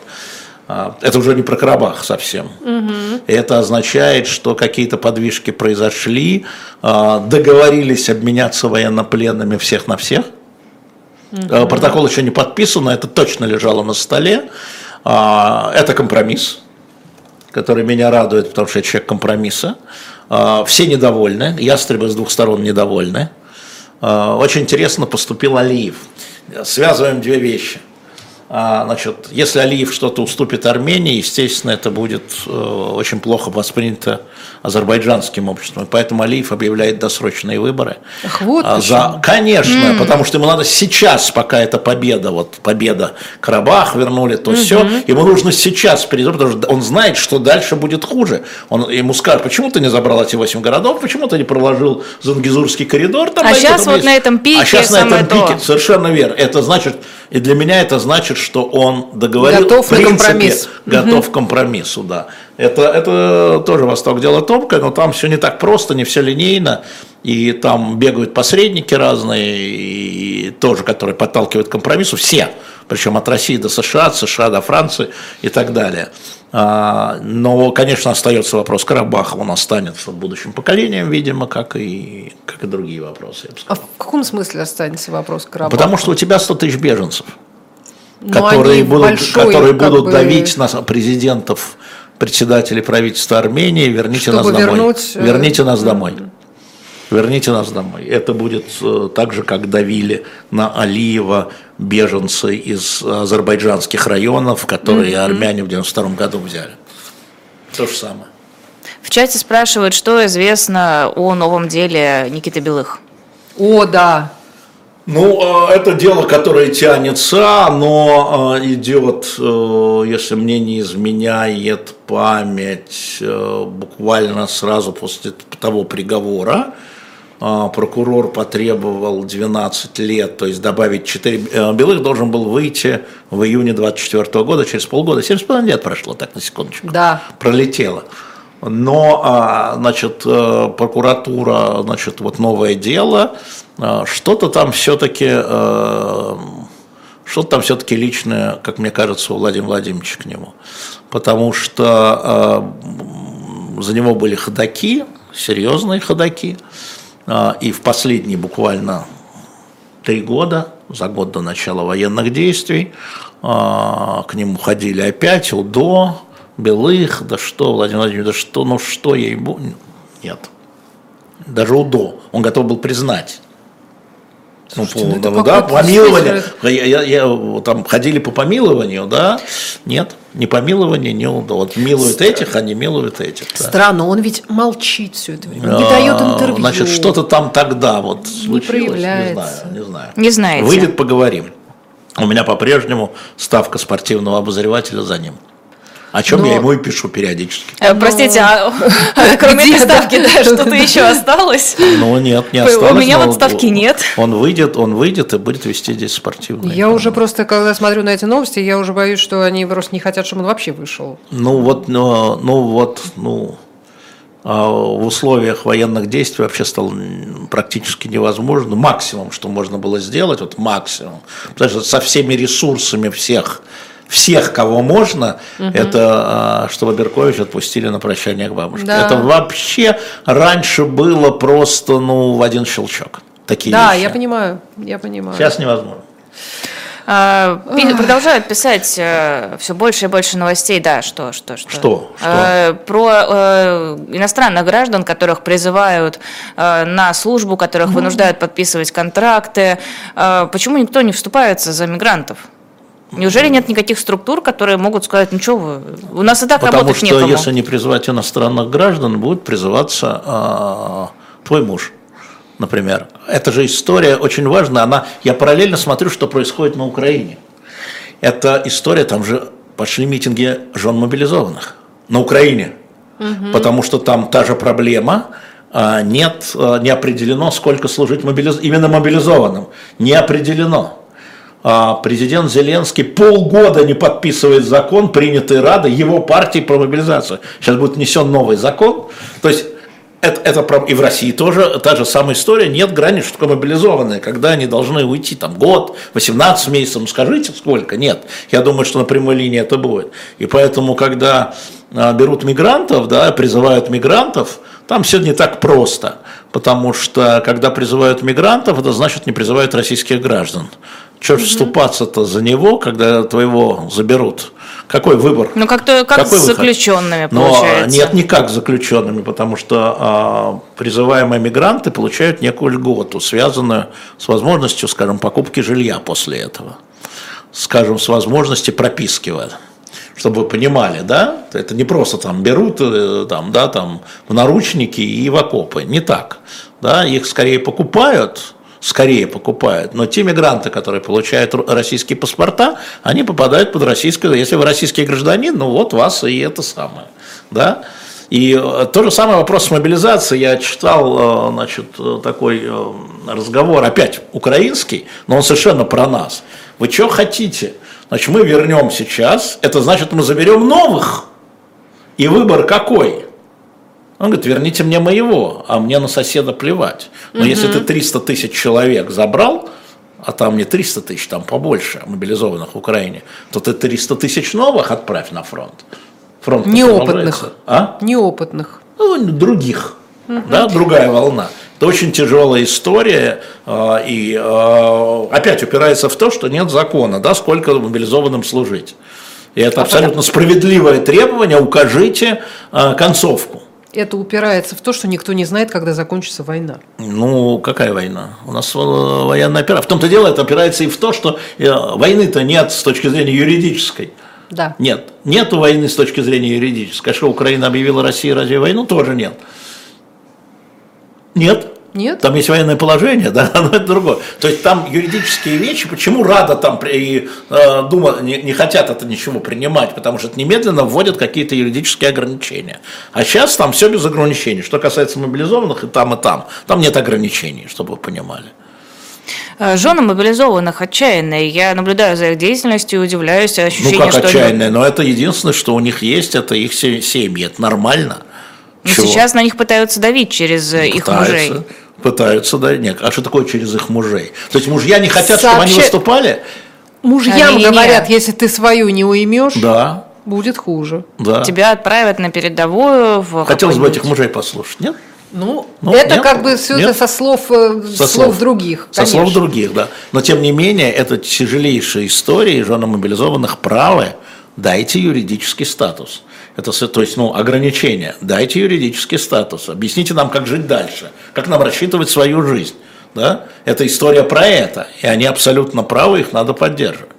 А, Это уже не про Карабах совсем. Угу. Это означает, что какие-то подвижки произошли, а, договорились обменяться военнопленными всех на всех. Угу. Протокол еще не подписан, это точно лежало на столе. Это компромисс, который меня радует, потому что я человек компромисса. Все недовольны, ястребы с двух сторон недовольны. Очень интересно поступил Алиев. Связываем две вещи – значит, если Алиев что-то уступит Армении, естественно, это будет э, очень плохо воспринято азербайджанским обществом. Поэтому Алиев объявляет досрочные выборы. Ах, вот а, За, конечно, mm. потому что ему надо сейчас, пока это победа, вот победа Карабах вернули, то mm-hmm. все, ему нужно сейчас перейти, потому что он знает, что дальше будет хуже. Он ему скажет, почему ты не забрал эти 8 городов, почему ты не проложил Зангизурский коридор. Там, а сейчас вот есть. на этом пике А сейчас на этом пике, совершенно верно. Это значит, и для меня это значит, что он договорил, готов в принципе, на компромисс. готов угу. к компромиссу, да. Это, это тоже Восток дело тонкое, но там все не так просто, не все линейно, и там бегают посредники разные, и тоже, которые подталкивают к компромиссу, все, причем от России до США, от США до Франции и так далее. А, но, конечно, остается вопрос Карабаха, он останется будущим поколением, видимо, как и, как и другие вопросы. А в каком смысле останется вопрос Карабаха? Потому что у тебя 100 тысяч беженцев. Но которые будут, большой, которые будут бы... давить на президентов, председателей правительства Армении, верните Чтобы нас домой. Вернуть... Э, верните нас домой. Верните нас домой. Это будет э, так же, как давили на Алиева беженцы из азербайджанских районов, которые mm-hmm. армяне в 92 году взяли. То же самое. В чате спрашивают, что известно о новом деле Никиты Белых. О, да, ну, а, это дело, которое тянется, но а, идет, э, если мне не изменяет память, э, буквально сразу после того приговора, а, прокурор потребовал 12 лет, то есть добавить 4... Э, Белых должен был выйти в июне 24 года, через полгода. 7,5 лет прошло, так, на секундочку. Да. Пролетело. Но, значит, прокуратура, значит, вот новое дело, что-то там все-таки, что-то там все-таки личное, как мне кажется, у Владимира Владимировича к нему. Потому что за него были ходаки, серьезные ходаки, и в последние буквально три года, за год до начала военных действий, к нему ходили опять УДО, Белых, да что, Владимир Владимирович, да что, ну что ей нет. Даже УДО, он готов был признать. Ну, Слушайте, ну, да, помилование. Я, я, я, там ходили по помилованию, да? Нет, не помилование, не УДО. Вот милуют Странно. этих, а не милуют этих. Да. Странно, он ведь молчит все это время, не а, дает интервью. Значит, что-то там тогда вот случилось, не проявляется. Не знаю, не знаю. Не знаете. Выйдет, поговорим. У меня по-прежнему ставка спортивного обозревателя за ним. О чем Но- я ему и пишу периодически. Э, Простите, а кроме Где, этой да? ставки, да, что-то еще осталось? Ну нет, не У осталось. меня но вот ставки нет. Он выйдет, он выйдет и будет вести здесь спортивные. Я уже просто, когда смотрю на эти новости, я уже боюсь, что они просто не хотят, чтобы он вообще вышел. Ну вот, ну, ну вот, ну а в условиях военных действий вообще стало практически невозможно. Максимум, что можно было сделать, вот максимум, потому что со всеми ресурсами всех, всех, кого можно, это а, чтобы Беркович отпустили на прощание к бабушке. Да. Это вообще раньше было просто, ну, в один щелчок. Такие Да, вещи. я понимаю, я понимаю. Сейчас невозможно. А, Продолжают писать все больше и больше новостей, да, что, что, что. Что? Что? Э, Про э, иностранных граждан, которых призывают э, на службу, которых вынуждают подписывать контракты. Э, Почему никто не вступается за мигрантов? Неужели нет никаких структур, которые могут сказать, ну что вы, у нас и так Потому работать что некому. если не призывать иностранных граждан, будет призываться а, твой муж, например. Это же история очень важная. Она, я параллельно смотрю, что происходит на Украине. Это история, там же пошли митинги жен мобилизованных на Украине. Потому что там та же проблема. а, Нет, а, не определено, сколько служить мобилиз... именно мобилизованным. Не определено. А, Президент Зеленский полгода не подписывает закон, принятый Радой его партии про мобилизацию. Сейчас будет внесен новый закон. То есть это, это и в России тоже та же самая история. Нет границ, что такое мобилизованные, когда они должны уйти там год, 18 месяцев. Ну, скажите, сколько? Нет. Я думаю, что на прямой линии это будет. И поэтому, когда а, берут мигрантов, да, призывают мигрантов, там все не так просто. Потому что, когда призывают мигрантов, это значит не призывают российских граждан. Чего ж вступаться-то за него, когда твоего заберут? Какой выбор? Ну, как-то как Какой с выход? заключенными, Но получается. нет, никак с заключенными, потому что а, призываемые мигранты получают некую льготу, связанную с возможностью, скажем, покупки жилья после этого, скажем, с возможностью прописки в этом. Чтобы вы понимали, да, это не просто там берут э, там, да, там, в наручники и в окопы, не так, да, их скорее покупают, скорее покупают, но те мигранты, которые получают российские паспорта, они попадают под российскую, если вы российский гражданин, ну вот вас и это самое, да. И э, то же самое вопрос с мобилизацией. Я читал, э, значит, такой разговор, опять украинский, но он совершенно про нас. Вы что хотите? Значит, мы вернем сейчас, это значит, мы заберем новых. И выбор какой? Он говорит, верните мне моего, а мне на соседа плевать. Но если ты 300 тысяч человек забрал, а там не 300 тысяч, там побольше мобилизованных в Украине, то ты 300 тысяч новых отправь на фронт. Фронт Неопытных. А? Неопытных. Ну, других, да, другая волна. Это очень тяжелая история, а, и а, опять упирается в то, что нет закона, да, сколько мобилизованным служить. И это абсолютно справедливое требование, укажите а, концовку. Это упирается в то, что никто не знает, когда закончится война. Ну, какая война? У нас э, военная операция. В том-то дело, это опирается и в то, что э, войны-то нет с точки зрения юридической. Да. Нет, нету войны с точки зрения юридической. А что, Украина объявила России разве войну? Тоже нет. Нет. Нет? Там есть военное положение, да, но это другое. То есть там юридические вещи, почему Рада там и э, Дума не, не хотят это ничего принимать, потому что это немедленно вводят какие-то юридические ограничения. А сейчас там все без ограничений. Что касается мобилизованных, и там, и там. Там нет ограничений, чтобы вы понимали. Э, Жены мобилизованных отчаянные. Я наблюдаю за их деятельностью и удивляюсь. Ну Ощущение, как что они- отчаянные, но это единственное, что у них есть, это их се- семьи, это нормально. Ну, Чего? сейчас на них пытаются давить через э, их Пытаются, мужей. Пытаются, да, нет. А что такое через их мужей? То есть мужья не хотят, чтобы они выступали? Мужьям Не-не-не. говорят, если ты свою не уймешь, Да, будет хуже. да. Тебя отправят на передовую. В Хотелось бы этих мужей послушать, нет? Ну, Ну, это нет, как бы все нет. это со слов, э, Со слов других. Со слов конечно. других, да. Но тем не менее, это тяжелейшая история, и жены мобилизованных правы. Дайте юридический статус. Это, то есть, ну, ограничение. Дайте юридический статус. Объясните нам, как жить дальше, как нам рассчитывать свою жизнь. Да? Это история про это. И они абсолютно правы, их надо поддерживать.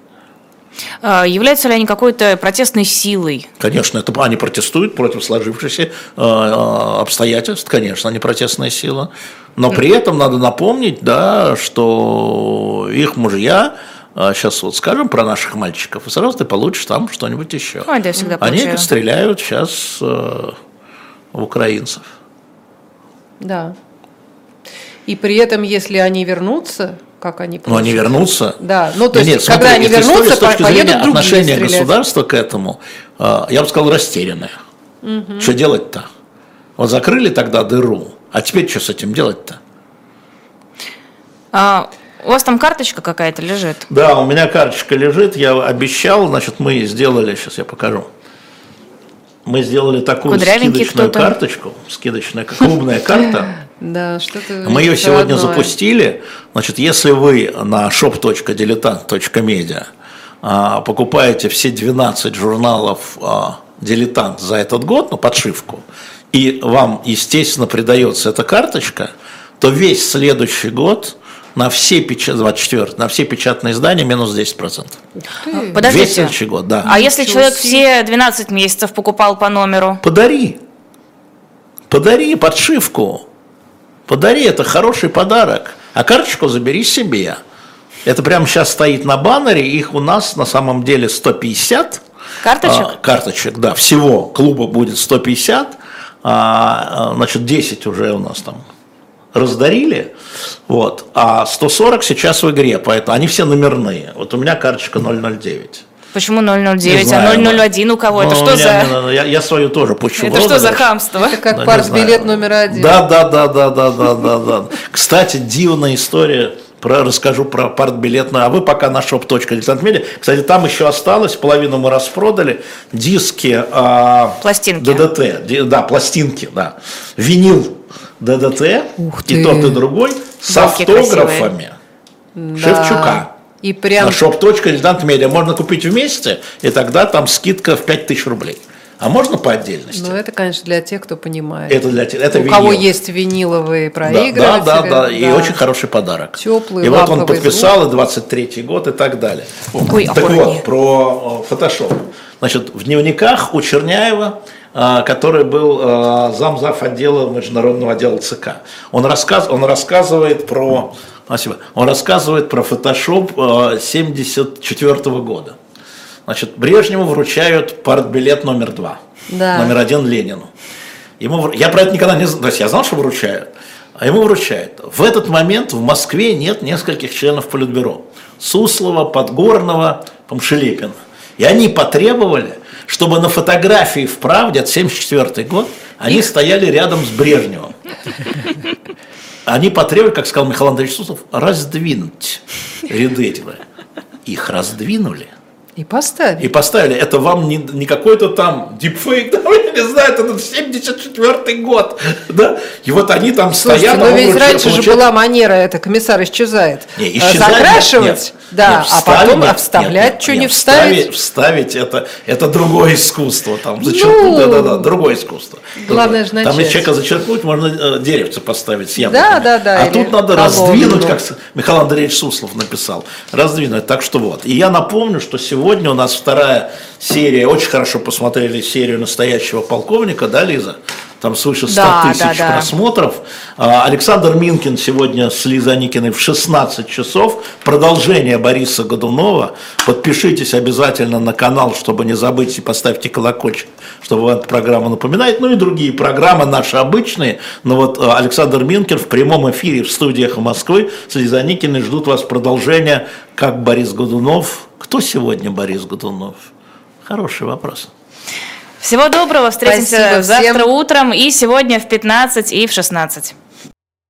А, Являются ли они какой-то протестной силой? Конечно, это они протестуют против сложившихся э, обстоятельств, конечно, они протестная сила. Но при этом надо напомнить, да, что их мужья сейчас вот скажем про наших мальчиков, и сразу ты получишь там что-нибудь еще. Ой, да, всегда Они получаю. стреляют сейчас э, в украинцев. Да. И при этом, если они вернутся, как они Но они вернутся. Да, ну то есть, нет, когда смотри, они если история вернутся, с точки зрения отношения стрелять. государства к этому, э, я бы сказал, растерянное. Что делать-то? Вот закрыли тогда дыру, а теперь что с этим делать-то? А, у вас там карточка какая-то лежит? Да, у меня карточка лежит, я обещал, значит, мы сделали, сейчас я покажу. Мы сделали такую скидочную кто-то. карточку, скидочная, клубная карта. Да, что-то Мы ее сегодня запустили. Значит, если вы на shop.diletant.media а, покупаете все 12 журналов а, «Дилетант» за этот год, ну, подшивку, и вам, естественно, придается эта карточка, то весь следующий год на все, печа- 24, на все печатные издания минус 10%. Ты- Весь Подождите. следующий год, да. А если человек все 12 месяцев покупал по номеру? Подари. Подари подшивку. Подари, это хороший подарок. А карточку забери себе. Это прямо сейчас стоит на баннере, их у нас на самом деле 150. Карточек? А, карточек, да, всего клуба будет 150, а, а, значит, 10 уже у нас там раздарили, вот, а 140 сейчас в игре, поэтому они все номерные. Вот у меня карточка 009. Почему Не 009, знаю, а 001 у кого? Это Ну, что у меня- за... Я, я свою тоже пущу Это что за хамство? Это как Ну, партбилет номер один. Да, да, да, да, да, да, да, да. Кстати, дивная история. Про, расскажу про партбилетную. А вы пока на shop.diletantmedia. Кстати, там еще осталось, половину мы распродали. Диски а, Пластинки. ДДТ. Да, пластинки, да. Винил ДДТ. Ух И ты. тот, и другой. С Балки автографами Да. Шевчука. И прям На shop.diletantmedia можно купить вместе, и тогда там скидка в 5000 рублей. А можно по отдельности? Ну, это, конечно, для тех, кто понимает. Это для тебя. Это У кого винил. есть виниловые Да, проигрыватели. да, да, да, и очень хороший подарок. Теплый И вот он подписал, и 23-й год, и так далее. Ой, так аккуратнее. вот, про фотошоп. Значит, в дневниках у Черняева, а, который был а, замзав отдела международного отдела ЦК, он, рассказ, он рассказывает про... Спасибо. Он рассказывает про фотошоп 74 года. Значит, Брежневу вручают партбилет номер два. Да. Номер один Ленину. Ему, я про это никогда не знал. То есть я знал, что вручают. А ему вручают. В этот момент в Москве нет нескольких членов Политбюро. Суслова, Подгорного, Помшелепина. И они потребовали, чтобы на фотографии в «Правде» от 1974 год они стояли рядом с Брежневым. Они потребовали, как сказал Михаил Андреевич Суслов, раздвинуть ряды эти. Их раздвинули. И поставили. И поставили, это вам не, не какой-то там дипфейк, да, я не знаю, это 74 год, да, и вот они там Слушайте, стоят. но а ведь раньше же получает- была манера, это комиссар исчезает. Не, Э, исчезает, Закрашивать, нет, да, нет, а вставить, потом нет, а вставлять, нет, что нет, не вставить, вставить. вставить это, это другое искусство, там, зачеркнуть, Ну, да, да, да, другое искусство. главное Другое. же Там из начать. человека зачеркнуть, можно э, деревце поставить с яблоками. Да, да, да, А тут надо раздвинуть, как Михаил Андреевич Суслов написал, раздвинуть, так что вот. И я напомню, что сегодня у нас вторая серия, очень хорошо посмотрели серию настоящего полковника, да, Лиза? Там свыше 100 Да, тысяч да, да. просмотров. А, Александр Минкин сегодня с Лизой Аникиной в 16 часов. Продолжение Бориса Годунова. Подпишитесь обязательно на канал, чтобы не забыть, и поставьте колокольчик, чтобы вам эта программа напоминает. Ну и другие программы наши обычные. Но вот а, Александр Минкин в прямом эфире в студиях Москвы с Лизой Аникиной ждут вас продолжения, как Борис Годунов. Кто сегодня Борис Годунов? Хороший вопрос. Всего доброго, встретимся Спасибо всем. завтра утром и сегодня в 15 и в 16.